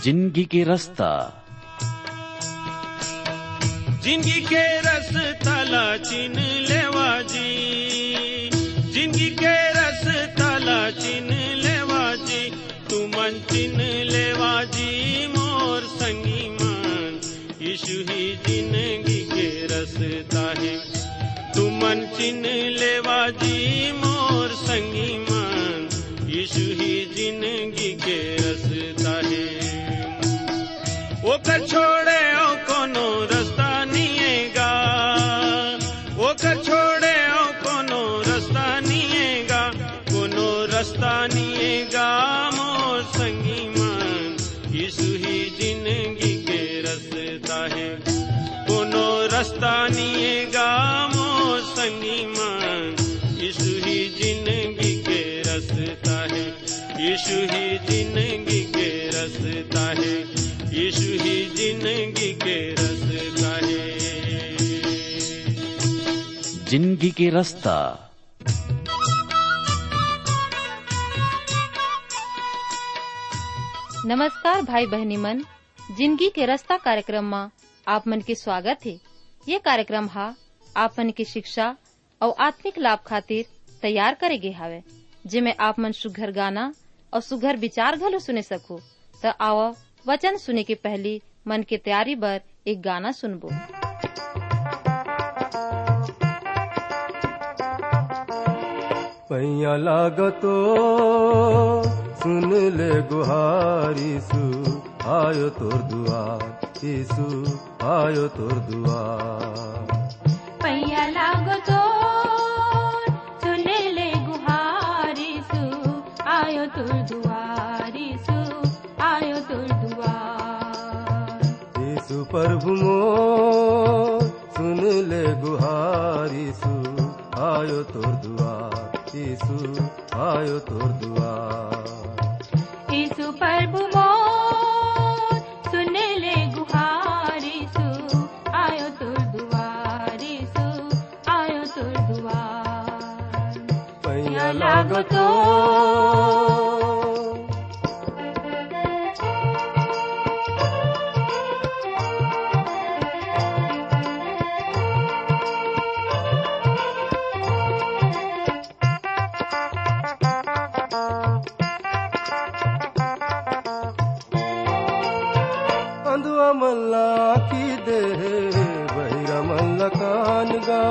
ज़िंदगी के रास्ता। ज़िंदगी के रस्ता चिन लेवा जी ज़िंदगी के रस्ता चिन लेवा जी तू मन चिन लेवा जी मोर संगी मन। यीशु ही ज़िंदगी के रस्ता है। तू मन चिन लेवा जी मोर संगी मन। यीशु ही ज़िंदगी के रस्ता है। वो कर छोड़े ओ कोनो वो छोड़े ओ कोनो रास्ता निएगा। कोनो रास्ता निएगा ही ज़िंदगी के रास्ता है। कोनो रास्ता निएगा मोर संगी मन। ही ज़िंदगी के रास्ता है। यीशु ही ज़िंदगी के रास्ता है। यीशु ही ज़िंदगी के रास्ता है। ज़िंदगी के रास्ता। नमस्कार भाई बहनी मन ज़िंदगी के रास्ता कार्यक्रम में आप मन के स्वागत है। ये कार्यक्रम हा आप मन की शिक्षा और आत्मिक लाभ खातिर तैयार करे गे हावे जिमे आप मन सुघर गाना और सुघर विचार घलो सुने सको। तो आओ वचन सुने के पहली मन के तैयारी बर एक गाना सुनबो। पैया लागतो सुन ले गुहार यीशु आयो तोर दुआर यीशु आयो तोर दुआर। पैया लागो प्रभु मोर सुन ले गुहार यीशु आयो तोर दुआर यीशु आयो तोर दुआर बहिरा कान गा।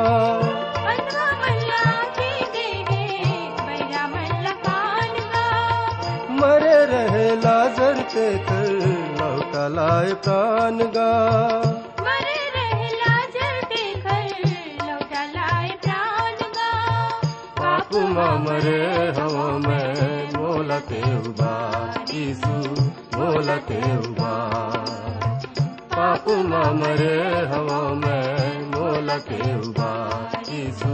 मरे रहे लाजर के कर लौटा लाए प्राण गा। मरे हवा में मोलते उबार यीशु मोलते उबार पाप मरे हवा में मोलते उबार यीशु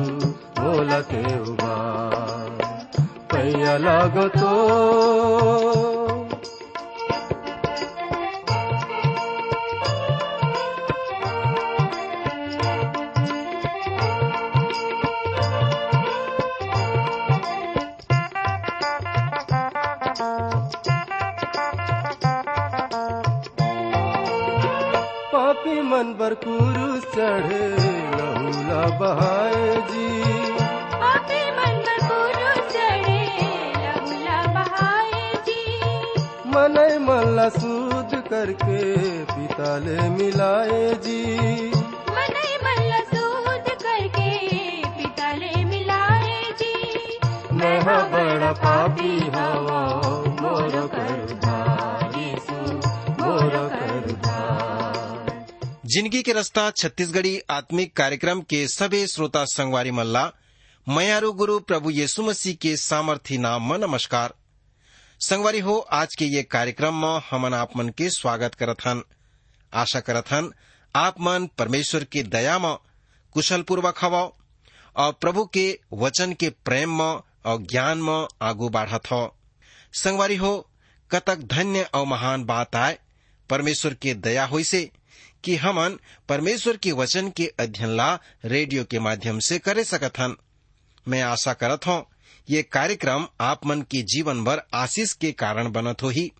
पापी मन पर कुरुस चढ़े लहूला बहाए जी। आपे मन पर गुरु चढ़े लहुला बहाए जी। मन मल्ला सूद करके पिता ले मिलाए जी। मल्ला सूद करके पिता ले मिलाए जी। मैं बड़ा पापी हवा मोर कर उद्धार, यीशु मोर कर। ज़िंदगी के रास्ता, छत्तीसगढ़ी आत्मिक कार्यक्रम के सभी श्रोता संगवारी मल्ला मयारू गुरु प्रभु यीशु मसीह के सामर्थी नाम में नमस्कार। संगवारी हो, आज के ये कार्यक्रम में हमन आप मन के स्वागत करत हन। आशा करत हन, आप मन परमेश्वर के दया में कुशल पूर्वक हव, और प्रभु के वचन के प्रेम में और ज्ञान में आगू बढ़त हो। संगवारी हो, कतक धन्य और महान बात आए, परमेश्वर के दया हो से कि हमन परमेश्वर के वचन के अध्ययन ला रेडियो के माध्यम से करे सकत हन। मैं आशा करत हूँ, ये कार्यक्रम आप मन के जीवन भर आशीष के कारण बनत हो ही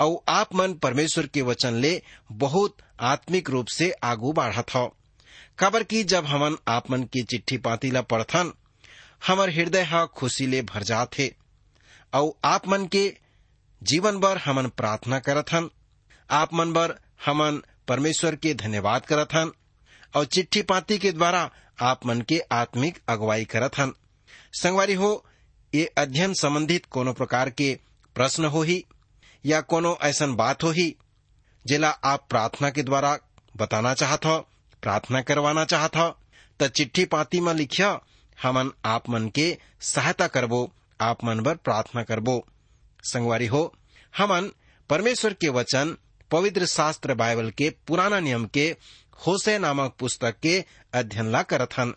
और आप मन परमेश्वर के वचन ले बहुत आत्मिक रूप से आगू बढ़त हो। खबर की जब हमन आप मन की चिट्ठी पाती ला पढ़थन हमर हृदय ह खुशी ले भर जात हे। और आप मन के जीवन बर हमन प्रार्थना करत हन। आप मन बर हमन परमेश्वर के धन्यवाद करत हन, और चिट्ठी पाती के द्वारा आप मन के आत्मिक अगुवाई करत हन। संगवारी हो, ये अध्ययन संबंधित कोनो प्रकार के प्रश्न हो ही या कोनो ऐसन बात हो ही जिला आप प्रार्थना के द्वारा बताना चाहत हो, प्रार्थना करवाना चाहत हो, त चिट्ठी पाती में लिखिया, हमन आप मन के सहायता करबो, आप मन बर प्रार्थना करबो। संगवारी हो, हमन परमेश्वर के वचन पवित्र शास्त्र बाइबल के पुराना नियम के होसे नामक पुस्तक के अध्ययन ला करत हन।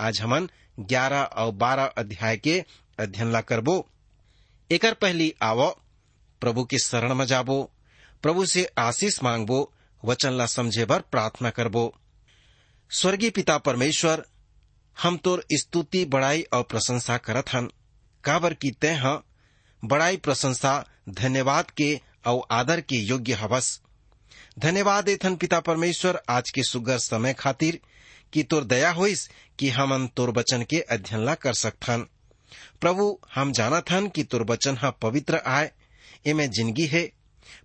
आज हमन ग्यारह और बारह अध्याय के अध्ययन ला करबो। एकर पहली आवो, प्रभु के शरण में जाबो। प्रभु से आशीष मांगबो, वचन ला समझे बर प्रार्थना करबो। स्वर्गीय पिता परमेश्वर, हम तोर स्तुति, बड़ाई और प्रशंसा करत हन। काबर की तय ह, बड़ाई, प्रशंसा, धन्यवाद के और आदर के योग्य हवस। धन्यवाद, एथन पिता परमेश्वर। आज के सुगर समय खातिर कि तोर दया होइस कि हमन तोर वचन के अध्ययन ला कर सकथन। प्रभु, हम जाना थन कि तोर वचन ह पवित्र आय। एमे ज़िंदगी है।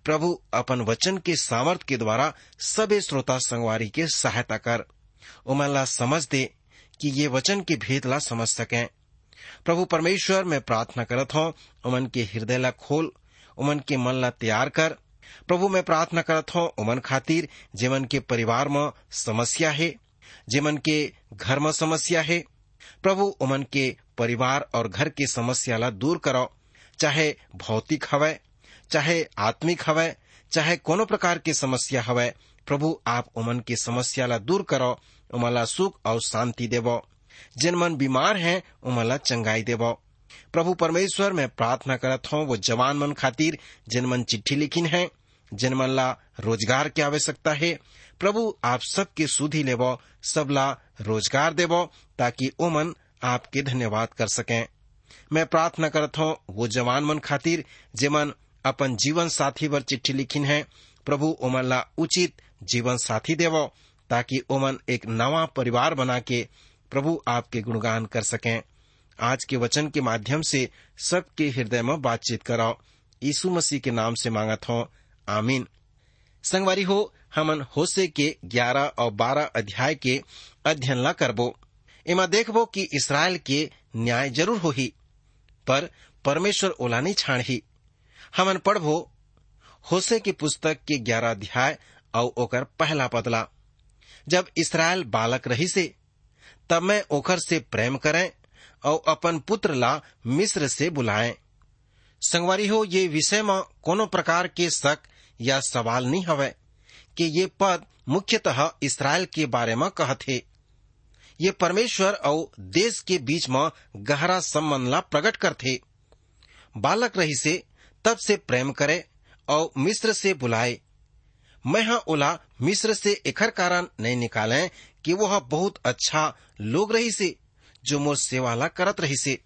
प्रभु, अपन वचन के सामर्थ के द्वारा सबे श्रोता संगवारी के सहायता कर। उमन ला समझ दे कि ये वचन के भेद ला समझ सकें। प्रभु परमेश्वर, मैं प्रार्थना करत हूँ, उमन के हृदय ला खोल। उमन के मन ला तैयार कर। प्रभु, मैं प्रार्थना करत हूँ, उमन खातिर, जेमन के परिवार में समस्या है, जेमन के घर में समस्या है। प्रभु, उमन के परिवार और घर के समस्या ला दूर करो, चाहे भौतिक हवय चाहे आत्मिक हवय चाहे कोनो प्रकार के समस्या हवय प्रभु, आप उमन के समस्या ला दूर करो उमला सुख और शांति देवो। जिन मन बीमार हैं उमला चंगाई देवो। प्रभु परमेश्वर, मैं प्रार्थना करत हूँ, वो जवान मन खातिर जिन मन चिट्ठी लिखिन है, जिन मन ला रोज़गार की आवश्यकता है, प्रभु आप सबके सुधी लेवो सबला रोज़गार देवो, ताकि ओ मन आपके धन्यवाद कर सकें। मैं प्रार्थना करत हूँ, वो जवान मन खातिर जेमन अपन जीवन साथी पर चिट्ठी लिखिन है, प्रभु ओमन ला उचित जीवन साथी देवो, ताकि ओमन एक नवा परिवार बना के प्रभु आपके गुणगान कर सकें। आज के वचन के माध्यम से सबके हृदय में बातचीत कराओ। यीशु मसीह के नाम से मांगत हो आमीन। संगवारी हो, हमन होसे के ग्यारह और बारह अध्याय के अध्ययन ला करबो। एमा देखबो कि इसराइल के न्याय ज़रूर हो ही पर परमेश्वर ओला नहीं छाण ही हमन पढ़बो होसे की पुस्तक के ग्यारह अध्याय और ओकर पहला पदला जब इसराइल बालक रही से तब मैं ओकर से प्रेम करें और अपन पुत्र ला मिस्र से बुलाएँ। संगवारी हो, ये विषय में कोनो प्रकार के शक या सवाल नहीं हवे कि ये पद मुख्यतः इसराइल के बारे में कहथे। ये परमेश्वर और देश के बीच में गहरा संबंध ला प्रकट करथे। बालक रही से तब से प्रेम करे और मिस्र से बुलाए। मैं हाँ ओला मिस्र से एखर कारण नहीं निकाले कि वह बहुत अच्छा लोग रही से जो मोर सेवा ला करत रही से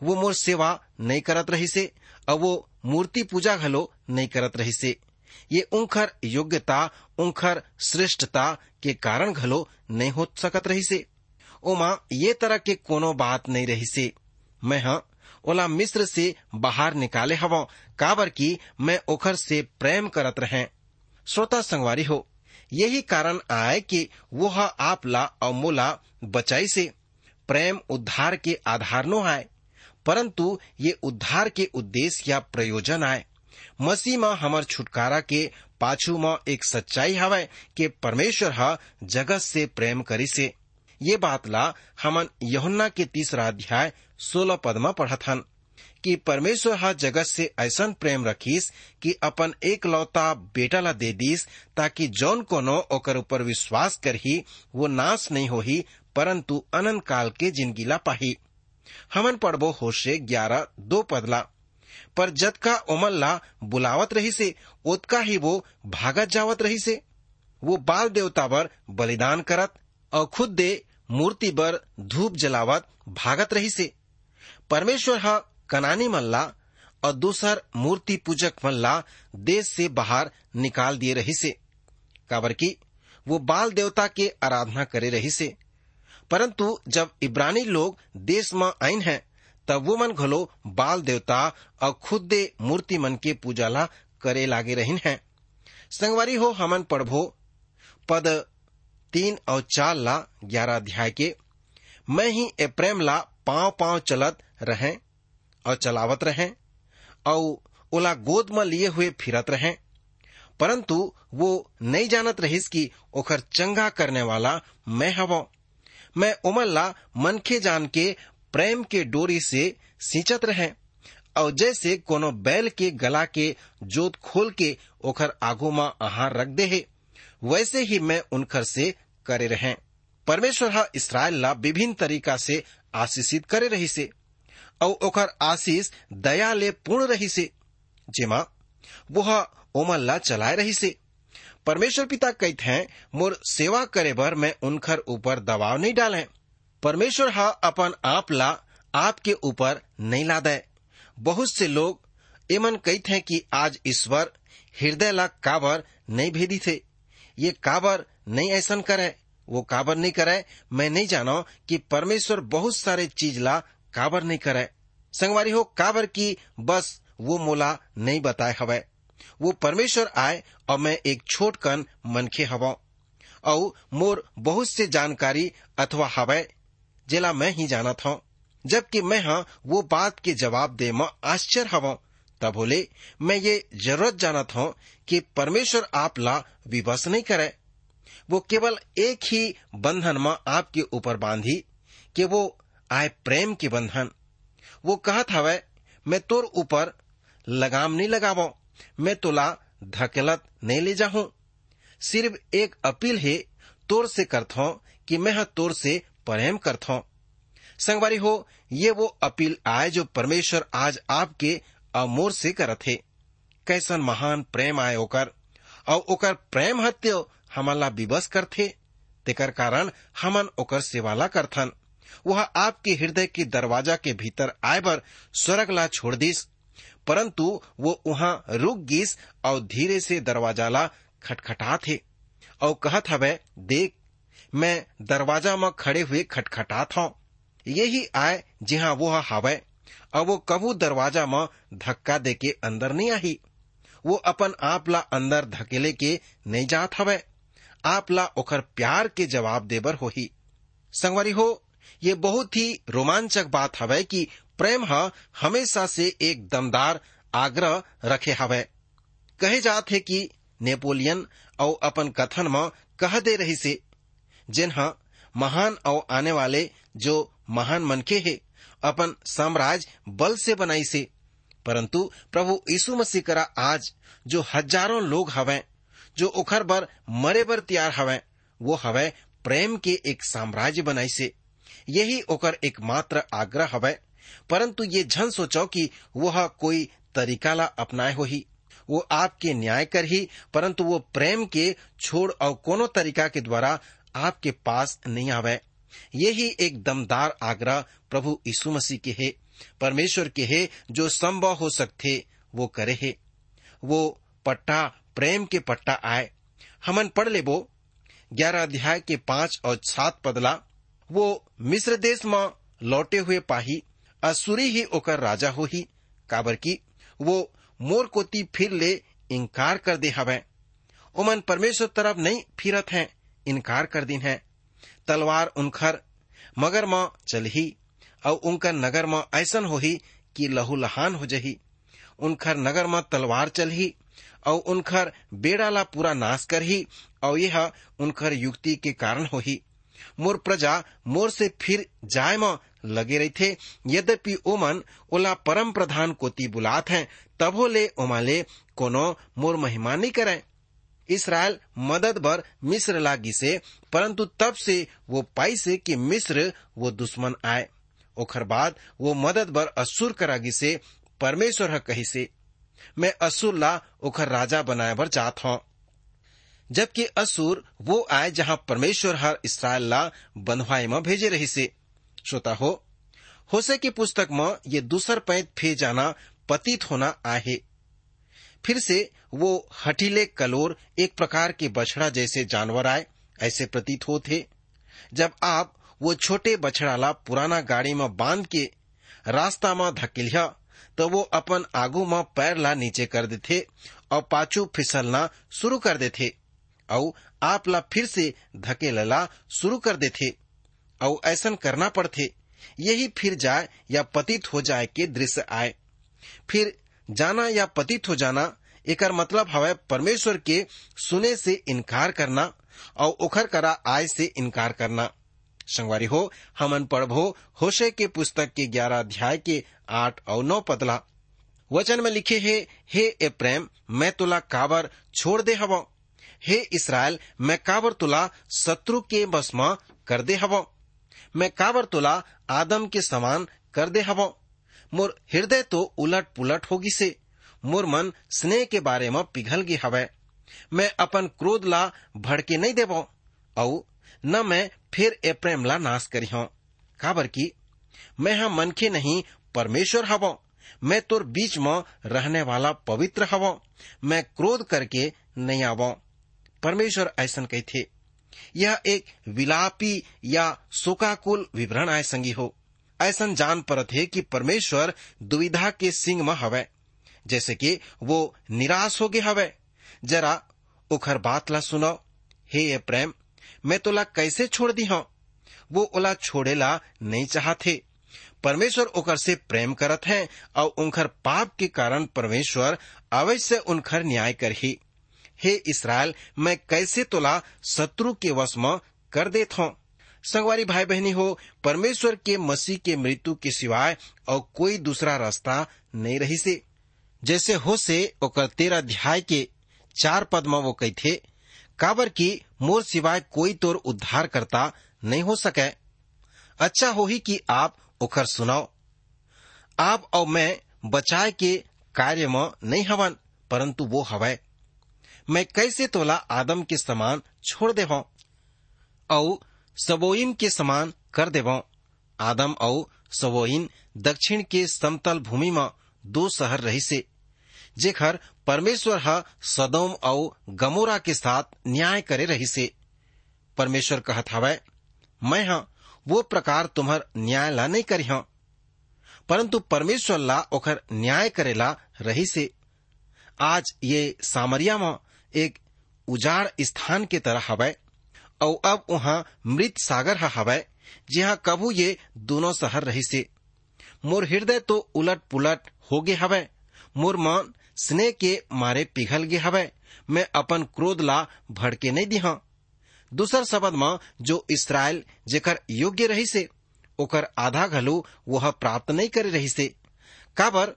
वो मोर सेवा नहीं करत रही से और वो मूर्ति पूजा घलो नहीं करत रही से ये उनखर योग्यता, उनखर श्रेष्ठता के कारण घलो नहीं हो सकत रही से ओमा, ये तरह के कोनो बात नहीं रही से मैं हाँ ओला मिस्र से बाहर निकाले हवा, काबर की मैं ओखर से प्रेम करत रहे। श्रोता संगवारी हो, यही कारण आए कि वह आप ला और मोला बचाई से। प्रेम उद्धार के आधार नो आए, परंतु ये उद्धार के उद्देश्य या प्रयोजन आए। मसीह में हमर छुटकारा के पाछू में एक सच्चाई हवय कि परमेश्वर ह जगत से प्रेम करी से ये बात ला हमन यहुन्ना के तीसरा अध्याय सोलह पद में पढ़त हन, कि परमेश्वर हा जगत से ऐसा प्रेम रखीस कि अपन एक लौता बेटा ला दे दीस ताकि जौन कोनो ओकर ऊपर विश्वास करही, वो नाश नहीं होही परंतु अनंत काल के ज़िंदगी ला पाही। हमन पढ़बो होशे ग्यारह, दो पदला। पर जद का ओमन ला बुलावत रही से ओतका ही वो भागत जावत रही से वो बाल देवता बर बलिदान करत और खुद दे मूर्ति बर धूप जलावत भागत रही से परमेश्वर हा कनानी मल्ला और दूसर मूर्ति पूजक मल्ला देश से बाहर निकाल दिए रही से काबर की वो बाल देवता के आराधना करे रही से परंतु जब इब्रानी लोग देश में आइन है, तब वो मन घलो बाल देवता और खुदे मूर्ति मन के पूजा ला करे लागे रहिन है। संगवारी हो हमन पढ़भो, पद तीन और चार ला ग्यारह अध्याय के, मैं ही ए प्रेम ला पाँव पाँव चलत रहें और चलावत रहें, और ओला गोद में लिए हुए फिरत रहें। परंतु वो नहीं जानत रहिस कि ओखर चंगा करने वाला मैं हवो। मैं उमर ला मनखे जान के, प्रेम के डोरी से सिंचत रहे। और जैसे कोनो बैल के गला के जोत खोल के ओखर आगू में आहार रख दे है, वैसे ही मैं उनखर से करे रहे। परमेश्वर हा इसराइल ला विभिन्न तरीका से आशीषित करे रही से और ओखर आशीष दया ले पूर्ण रही से जेमा वह ओमल ला चलाए रही से परमेश्वर पिता कहते हैं, मोर सेवा करे बर मैं उनखर ऊपर दबाव नहीं डाले। परमेश्वर हा अपन आप ला, आपके ऊपर नहीं ला दे बहुत से लोग एमन कहते हैं कि आज ईश्वर हृदय ला काबर नहीं भेदी थे। ये काबर नहीं ऐसा करे, वो काबर नहीं करे। मैं नहीं जानो कि परमेश्वर बहुत सारे चीज़ ला काबर नहीं करे। संगवारी हो, काबर की बस वो मोला नहीं बताए हवे। वो परमेश्वर आए और मैं एक छोट कन मनखे हवा। और मोर बहुत से जानकारी अथवा हवे, जेला मैं ही जाना था जबकि मैं हाँ वो बात के जवाब दे में आश्चर्य हवा। तब बोले, मैं ये ज़रूरत जाना था कि परमेश्वर आप ला विवश नहीं करे। वो केवल एक ही बंधन में आपके ऊपर बांधी कि वो आए प्रेम के बंधन। वो कहत हवे, मैं तोर ऊपर लगाम नहीं लगावो। मैं तोला धकेलत नहीं ले जाऊँ सिर्फ़ एक अपील है, तोर से करथो कि मैं तोर से प्रेम करथो। संगवारी हो, ये वो अपील आए जो परमेश्वर आज आपके अमोर से करत है। कैसन महान प्रेम आए ओकर, और ओकर प्रेम हत्यो हमला विवश करथे। तेकर कारण हमन ओकर सेवाला करथन। वह आपके हृदय के दरवाज़ा के भीतर आए बर स्वर्ग ला छोड़ दिस। परंतु वो वहाँ रुक गिस और धीरे से दरवाज़ा ला खटखटा थे और कहत हवे, देख, मैं दरवाज़ा में खड़े हुए खटखटात हूँ। यही आए जहाँ वो हवे, और वो कबू दरवाज़ा में धक्का दे के अंदर नहीं आई वो अपन आप ला अंदर धकेले के नहीं जात हवे। आप ला ओकर प्यार के जवाब देबर होही। संगवारी हो, ये बहुत ही रोमांचक बात हवे कि प्रेम ह हमेशा से एक दमदार आग्रह रखे हवे। कहे जात है कि नेपोलियन और अपन कथन में कह दे रही से, जिन महान और आने वाले जो महान मनखे है, अपन साम्राज्य बल से बनाई से। परंतु प्रभु यीशु मसीह करा आज जो हज़ारों लोग हवे, जो उखर बर मरे बर तैयार हवे, वो हवे प्रेम के एक साम्राज्य बनाई से। यही ओकर एकमात्र आग्रह हवे। परंतु ये झन सोचो कि वह कोई तरीका ला अपनाए हो ही। वो आपके न्याय कर ही, परंतु वो प्रेम के छोड़ और कोनो तरीका के द्वारा आपके पास नहीं आवे। यही एक दमदार आग्रह प्रभु यीशु मसीह के है। परमेश्वर के है, जो संभव हो सकते, वो करे है। वो पट्टा, प्रेम के पट्टा आए। हमन पढ़ ले वो ग्यारह अध्याय के पाँच और सात पदला। वो मिस्र देश में लौटे हुए पाही। असुरी ही ओकर राजा हो ही काबर की वो मोर कोती फिर ले इनकार कर दे हवे। ओमन परमेश्वर तरफ़ नहीं फिरत हैं, इनकार कर दिन है। तलवार उनखर मगर चलही और उनकर नगर में ऐसन होही कि लहू लहान हो जही। उनखर नगर में तलवार चलही और उनखर बेड़ा ला पूरा नाश करही और यह उनखर युक्ति के कारण होही। मोर प्रजा मोर से फिर जाय में लगे रही थे। यद्यपि ओमन ओला परम प्रधान कोती बुलात हैं, तभो ले ओमाले कोनो मोर महिमा नहीं करे इसराइल मदद बर मिस्र लागी से, परंतु तब से वो पाई से कि मिस्र वो दुश्मन आए। ओखर बाद वो मदद बर असुर करागी से, परमेश्वर ह कही से, मैं असुर ला ओखर राजा बनाए बर जात हूँ। जबकि असुर वो आए जहाँ परमेश्वर हर इसराइल ला बंधवाई में भेजे रही से। श्रोता हो होसे की पुस्तक में ये दूसर पैत फे जाना पतित होना आहे। फिर से वो हठीले कलोर एक प्रकार के बछड़ा जैसे जानवर आए, ऐसे प्रतीत होते। जब आप वो छोटे बछड़ाला पुराना गाड़ी में बाँध के रास्ता में धकेलिया तो वो अपन आगू में पैर ला नीचे कर देते और पाछू फिसलना शुरू कर देते और आप ला फिर से धकेलला शुरू कर देते। और ऐसा करना पड़ते यही फिर जाए या पतित हो जाए के दृश्य आए। फिर जाना या पतित हो जाना एक मतलब हवे परमेश्वर के सुने से इनकार करना और उखर करा आय से इनकार करना। संगवारी हो, हमन पढ़बो, होशे के पुस्तक के ग्यारह अध्याय के आठ और नौ पतला। वचन में लिखे है, हे ए प्रेम मैं तुला काबर छोड़ दे हवा? हे इसराइल मैं काबर तुला शत्रु के बस में कर दे हव? मैं काबर तुला आदम के समान कर दे हव। मोर हृदय तो उलट पुलट होगी से। मोर मन स्नेह के बारे में पिघल गे हवै। मैं अपन क्रोध ला भड़के नहीं देव। औ, न मैं फिर ए प्रेम ला नाश करी हूँ। काबर की, मैं हम मनखे नहीं, परमेश्वर हव। मैं तोर बीच में रहने वाला पवित्र हव। मैं क्रोध करके नहीं आव। परमेश्वर ऐसा कही कहते यह एक विलापी या शोकाकुल विवरण आय संगी हो। ऐसा जान परत है कि परमेश्वर दुविधा के सिंह में हवै। जैसे कि वो निराश हो गए हवे। जरा उखर बात ला सुनो। हे ये प्रेम, मैं तोला कैसे छोड़ दी हूँ? वो ओला छोड़ेला नहीं चाहते। परमेश्वर ओकर से प्रेम करत है, और उनखर पाप के कारण परमेश्वर अवश्य उनखर न्याय करही। हे इसराइल, मैं कैसे तोला शत्रु के वश में कर देत हूँ? संगवारी भाई बहनी हो, परमेश्वर के मसीह के मृत्यु के सिवाय और कोई दूसरा रास्ता नहीं रही से जैसे हो से ओकर तेरा अध्याय के चार पद में वो कहते काबर की मोर सिवाय कोई तोर उद्धार करता नहीं हो सके। अच्छा हो ही कि आप ओकर सुनाओ। आप और मैं बचाए के कार्य में नहीं हवन, परंतु वो हवै। मैं कैसे तोला आदम के समान छोड़ देव औ सबोइन के समान कर देव आदम औ सबोइन दक्षिण के समतल भूमि में दो शहर रही से जेखर परमेश्वर ह सदोम औ गमोरा के साथ न्याय करे रही से परमेश्वर कहत हवै, मैं हाँ वो प्रकार तुम्हार न्याय ला नहीं करी हूँ परंतु परमेश्वर ला ओखर न्याय करेला रही से आज ये सामरिया में एक उजाड़ स्थान के तरह हवै और अब वहाँ मृत सागर हवै, जहाँ कभू ये दोनों शहर रही से मोर हृदय तो उलट पुलट हो गे हवै, मोर मन स्नेह के मारे पिघल गे हवै, मैं अपन क्रोध ला भड़के नहीं दी हाँ दूसर शब्द में जो इसराइल जेकर योग्य रही से ओकर आधा घलो वह प्राप्त नहीं करे रही से काबर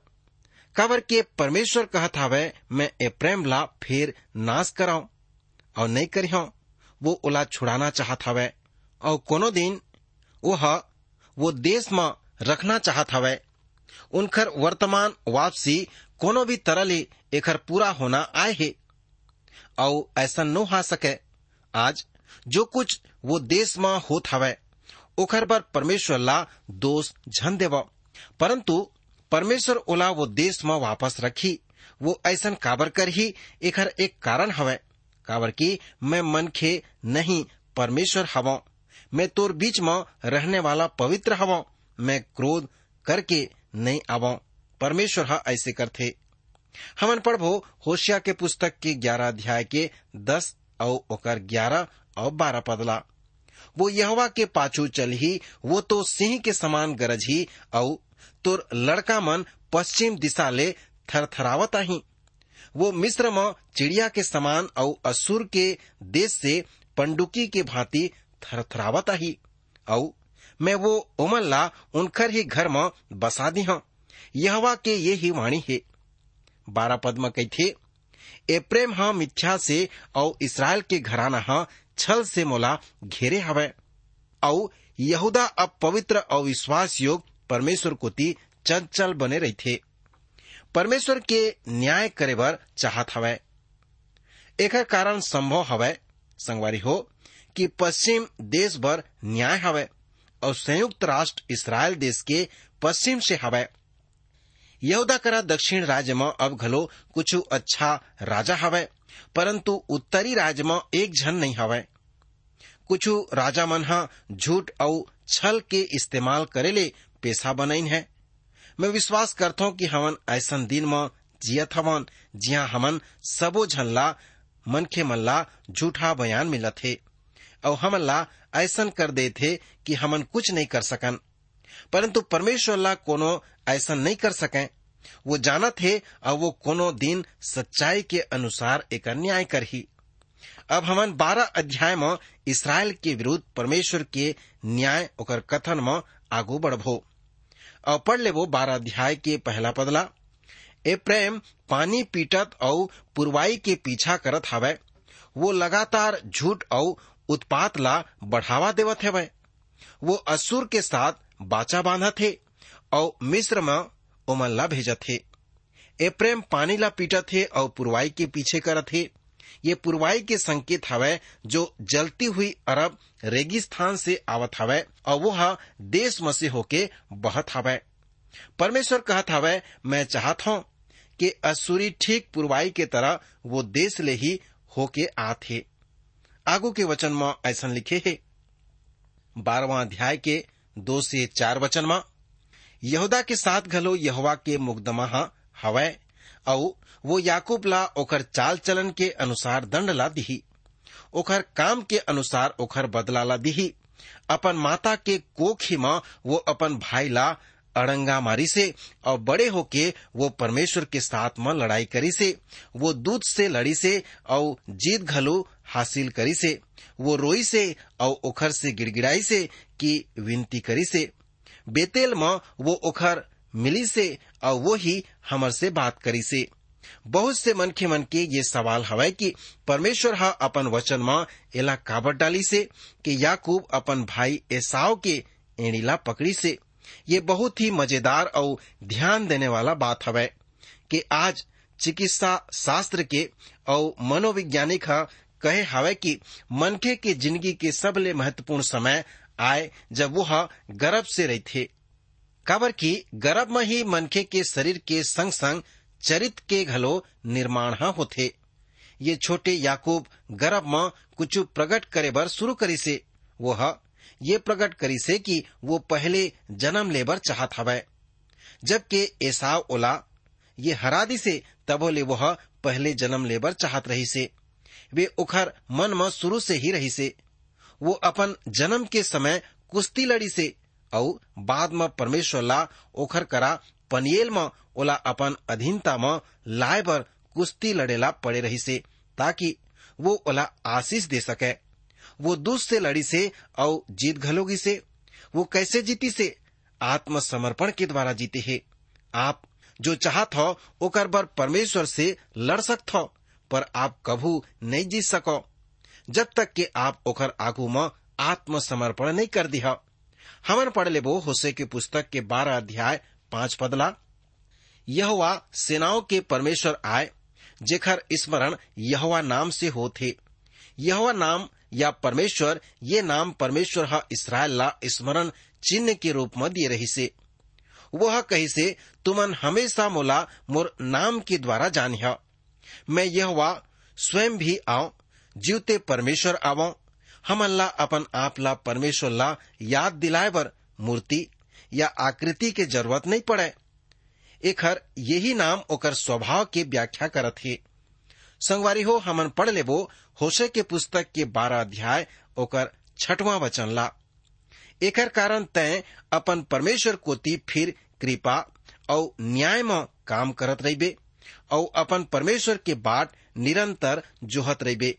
काबर के परमेश्वर कहत हवै, मैं ए प्रेम ला फिर नाश कराऊं और नहीं करी हूँ वो ओला छुड़ाना चाहत हवै और कोनो दिन वह वो देश में रखना चाहत हवै। उनकर वर्तमान वापसी कोनो भी तरह ले एकर पूरा होना आए है और ऐसा न हो सके। आज जो कुछ वो देश में होत हवै, ओखर पर परमेश्वर ला दोष झन देव। परंतु परमेश्वर ओला वो देश में वापस रखी, वो ऐसा काबर कर ही एकर एक कारण हवै। काबर की मैं मन खे नहीं परमेश्वर हव। मैं तोर बीच में रहने वाला पवित्र हव। मैं क्रोध करके नहीं आव। परमेश्वर हा ऐसे करथे। हमन पढ़बो होशिया के पुस्तक के ग्यारह अध्याय के दस और ग्यारह और बारह पदला। वो यहवा के पाछू चल ही, वो तो सिंह के समान गरज ही और तोर लड़का मन पश्चिम दिशा ले थरथरावत आही वो मिस्र में चिड़िया के समान और असुर के देश से पंडुकी के भांति थरथरावत आही और मैं वो उमल ला उनकर ही घर में बसा दी हूँ। यहवा के ये ही वाणी है। बारह पद में कहथे, ए प्रेम हा मिथ्या से और इसराइल के घराना हा छल से मोला घेरे हवै और यहूदा अब पवित्र और विश्वास योग परमेश्वर कोती चंचल बने रही थे परमेश्वर के न्याय करे बर चाहत हवै एकर कारण संभव हवै संगवारी हो, कि पश्चिम देश भर न्याय हवै और संयुक्त राष्ट्र इसराइल देश के पश्चिम से हवै यहूदा करा दक्षिण राज्य में अब घलो कुछ अच्छा राजा हवय। परंतु उत्तरी राज्य में एक झन नहीं हवय। कुछ राजा मन ह झूठ और छल के इस्तेमाल करे ले पेशा बनाइन है। मैं विश्वास करता हूँ कि हमन ऐसन दिन में जियत हवन जिया हमन सबो झनला मन ला झूठा बयान मिलत हे। और हमन ला ऐसन कर दे थे कि हमन कुछ नहीं कर सकन। परंतु परमेश्वर ला कोनो ऐसा नहीं कर सके। वो जानत हे और वो कोनो दिन सच्चाई के अनुसार एक न्याय करही अब हमन बारह अध्याय में इसराइल के विरुद्ध परमेश्वर के न्याय ओकर कथन में आगू बढ़बो। और पढ़ लेबो बारह अध्याय के पहला पदला। ए प्रेम पानी पीटत और पुरवाई के पीछा करत हवय वो लगातार झूठ और उत्पात ला बढ़ावा देवत है वो असुर के साथ बाचा बांधत थे और मिस्र में ओमन ला भेजत थे। ए प्रेम पानी ला पीटत थे और पुरवाई के पीछे करत थे। ये पुरवाई के संकेत हवय जो जलती हुई अरब रेगिस्तान से आवत हवय और वो देश में से होके बहत हवय परमेश्वर कहत हवय मैं चाहत हूँ कि असुरी ठीक पुरवाई के तरह वो देश ले ही होके आथे। आगू के वचन में ऐसा लिखे है। बारहवा अध्याय के दो से चार वचन में यहूदा के साथ घलो यहवा के मुकदमा हवय और वो याकूब ला ओकर चाल चलन के अनुसार दंड ला दिही। ओकर काम के अनुसार ओकर बदला ला दिही। अपन माता के कोख ही में वो अपन भाई ला अड़ंगा मारी से और बड़े होके वो परमेश्वर के साथ में लड़ाई करी से, वो दूध से लड़ी से और जीत घलो हासिल करी से, वो रोई से और ओखर से गिड़गिड़ाई से की विनती करी से। बेतेल में वो ओखर मिली से और वो ही हमर से बात करी से। बहुत से मनखे मन के ये सवाल हवय कि परमेश्वर हा अपन वचन में एला काबर डाली से कि याकूब अपन भाई एसाव के एड़ीला पकड़ी से। ये बहुत ही मज़ेदार और ध्यान देने वाला बात हवय कि आज चिकित्सा शास्त्र के और मनोवैज्ञानिक हा कहे हवय कि मनखे के ज़िंदगी के सबले महत्वपूर्ण समय आए जब वह गर्भ से रही थे। काबर की गर्भ में ही मनखे के शरीर के संग संग चरित के घलो निर्माण होथे। ये छोटे याकूब गर्भ में कुछ प्रकट करे बर शुरू करी से वह ये प्रकट करी से कि वो पहले जन्म ले लेबर चाहत हवय जबकि एसाव ओला ये हरादी से तबोले वह पहले जन्म लेबर चाहत रही से वे उखर मन में शुरू से ही रही से वो अपन जन्म के समय कुश्ती लड़ी से और बाद में परमेश्वर ला ओखर करा पनियल में ओला अपन अधीनता में लाए बर कुश्ती लड़ेला पड़े रही से, ताकि वो ओला आशीष दे सके। वो दूध से लड़ी से और जीत घलोगी से। वो कैसे जीती से? आत्मसमर्पण के द्वारा जीते है। आप जो चाहत हो, ओकर बर परमेश्वर से लड़ सकत हो पर आप कभू नहीं जीत सको। जब तक कि आप ओखर आगू में आत्मसमर्पण नहीं कर दिया हमन पढ़ लेबो होसे के पुस्तक के बारह अध्याय, पाँच पदला। यहवा सेनाओं के परमेश्वर आए, जेखर स्मरण यहवा नाम से होथे। यहवा नाम या परमेश्वर, ये नाम परमेश्वर हा इसराइल ला स्मरण चिन्ह के रूप में दिए रही से वह कही से तुमन हमेशा मोला मोर नाम के द्वारा जानिह। मैं यह स्वयं भी आओ जीवते परमेश्वर आवो। हमन ला अपन आप ला परमेश्वर ला याद दिलाए बर मूर्ति या आकृति के ज़रूरत नहीं पड़े। एखर यही नाम ओकर स्वभाव के व्याख्या करत हे। संगवारी हो, हमन पढ़ लेबो, होशे के पुस्तक के बारह अध्याय ओकर छठवां वचन ला। एकर कारण तय अपन परमेश्वर कोती फिर कृपा और न्याय में काम करत रहिबे और अपन परमेश्वर के बाट निरंतर जोहत रहिबे।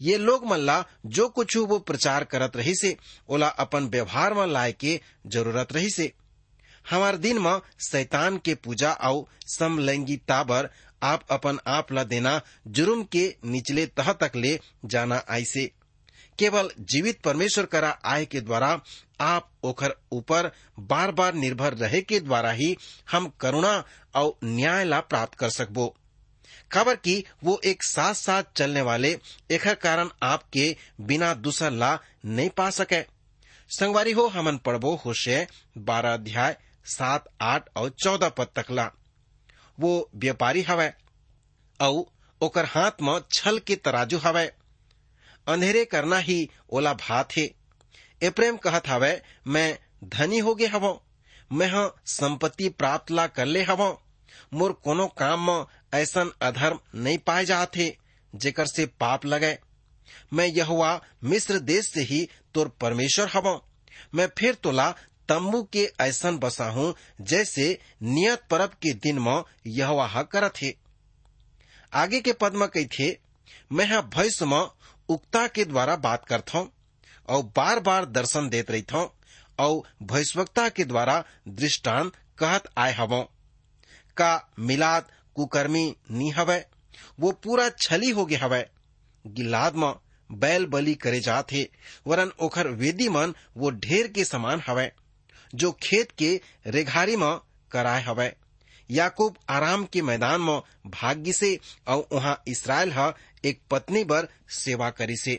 ये लोग मल्ला जो कुछ वो प्रचार करत रही से, ओला अपन व्यवहार में लाए के ज़रूरत रही से। हमार दिन में शैतान के पूजा और समलैंगिकता बर आप अपन आप ला देना जुर्म के निचले तह तक ले जाना आई से। केवल जीवित परमेश्वर करा आय के द्वारा आप ओखर ऊपर बार बार निर्भर रहे के द्वारा ही हम करुणा और न्याय ला प्राप्त कर सकबो। खबर की, वो एक साथ साथ चलने वाले एकर कारण आपके बिना दूसर ला नहीं पा सके। संगवारी हो, हमन पढ़बो होशे बारह अध्याय सात, आठ और चौदह पद तक ला। वो व्यापारी हवै और ओकर हाथ में छल के तराजू हवै। अंधेरे करना ही ओला भात हे। एप्रेम कहत हवै, मैं धनी हो गए हवो, मैं संपत्ति प्राप्त ला कर ले हवो, मोर कोनो काम में ऐसन अधर्म नहीं पाए जात हे जेकर से पाप लगे। मैं यहुआ मिस्र देश से ही तोर परमेश्वर हवो। मैं फिर तोला तम्बू के ऐसन बसा हूँ, जैसे नियत परब के दिन में यहुआ ह करत हे। आगे के पद में कही थे मैं हा भविष्य में उक्ता के द्वारा बात करता हूँ और बार बार दर्शन देत रही था और भविष्यवक्ता के द्वारा दृष्टांत कहत आए हवो। का मिलाद कुकर्मी नी हवै, वो पूरा छली हो गया हवै। गिलाद में बैल बलि करे जात हे वरन ओखर वेदी मन वो ढेर के समान हवै, जो खेत के रेघारी में कराए हवै। याकूब आराम के मैदान में भाग्य से और वहाँ इसराइल ह एक पत्नी बर सेवा करी से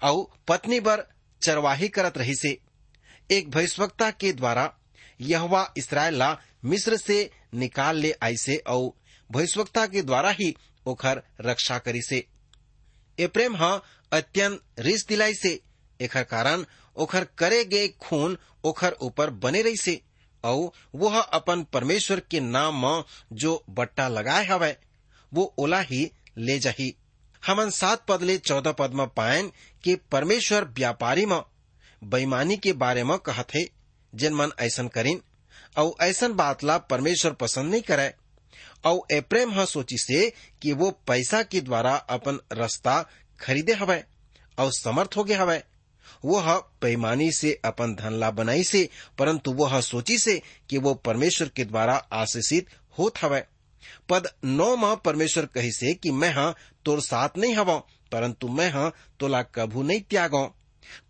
और पत्नी बर चरवाही करत रही से एक भविष्यवक्ता के द्वारा यहवा इसराइल ला मिस्र से निकाल ले आई से और भविष्यवक्ता के द्वारा ही ओखर रक्षा करी से। ए प्रेम ह अत्यंत रिस दिलाई से। एकर कारण ओखर करे गए खून ओखर ऊपर बने रही से। और वह अपन परमेश्वर के नाम में जो बट्टा लगाए हवै, वो ओला ही ले जाही। हमन सात पद ले चौदह पद में पायन कि परमेश्वर व्यापारी में बेईमानी के बारे में कहत है जिन मन ऐसन करीन। और ऐसन बात ला परमेश्वर पसंद नहीं करे। और एप्रेम ह सोची से कि वो पैसा के द्वारा अपन रास्ता खरीदे हवै और समर्थ हो गए हवै। वह बेईमानी से अपन धन ला बनाई से, परंतु वह सोची से कि वो परमेश्वर के द्वारा आशीषित होत हवै। पद नौ में परमेश्वर कही से कि मैं हाँ तोर साथ नहीं हवा परंतु मैं हाँ तोला कभू नहीं त्यागो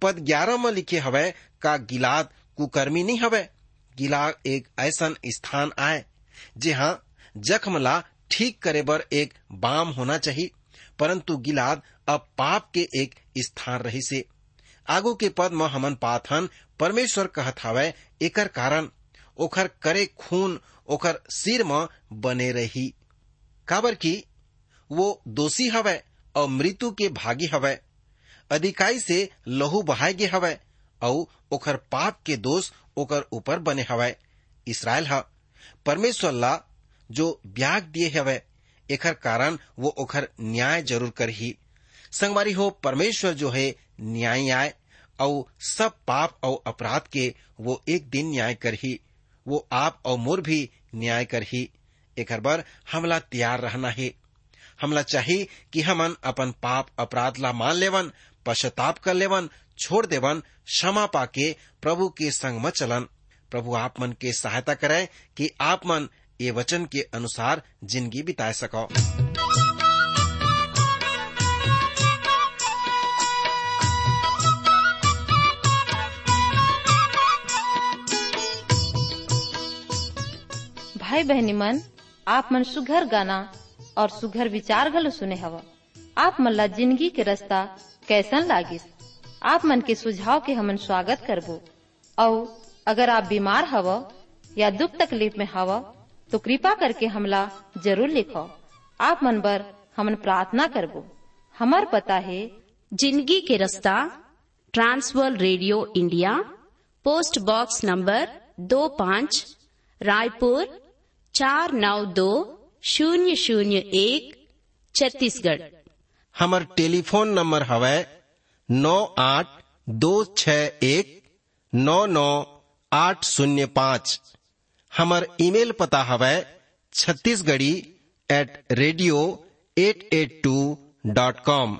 पद ग्यारह में लिखे हवै का गिलाद कुकर्मी नहीं हवै। गिलाद एक ऐसा स्थान आए जे हाँ जख्म ला ठीक करे बर एक बाम होना चाहिए, परंतु गिलाद अब पाप के एक स्थान रही से आगू के पद में हमन पाथन परमेश्वर कहत हवै, एकर कारण ओखर करे खून, ओखर सिर में बने रही। काबर की वो दोषी हवै और मृत्यु के भागी हवै। अधिकाई से लहू बहाय गे हवै और ओखर पाप के दोष ओकर ऊपर बने हवै। इसराइल ह परमेश्वर ला जो ब्याग दिए हवै एकर कारण वो ओखर न्याय ज़रूर करही। संगवारी हो, परमेश्वर जो है, न्याय आय और सब पाप और अपराध के वो एक दिन न्याय करही। वो आप और मोर भी न्याय करही। एक बर हमला तैयार रहना है। हमला चाहिए कि हमन अपन पाप अपराध ला मान लेवन, पश्चाताप कर लेवन, छोड़ देवन, क्षमा पाके प्रभु के संग में चलन। प्रभु आप मन के सहायता करे कि आप मन ये वचन के अनुसार ज़िंदगी बिता सको। भाई बहनी मन, आप मन सुघर गाना और सुघर विचार घलो सुने हवा। आप मन ला ज़िंदगी के रास्ता कैसन लागिस? आप मन के सुझाव के हमन स्वागत करबो। और अगर आप बीमार हव या दुख तकलीफ़ में हव तो कृपा करके हमला ज़रूर लिखो। आप मन बर हमन प्रार्थना करबो। हमार पता है, ज़िंदगी के रास्ता, transworld radio India, post box number दो पाँच, रायपुर, चार नौ दो, शून्य शून्य एक, छत्तीसगढ़। हमर टेलीफोन नंबर हवा नौ आठ दो छ एक, नौ नौ आठ शून्य पाँच। हमर ईमेल पता हवै Chhattisgarhi at radio eight eight two dot com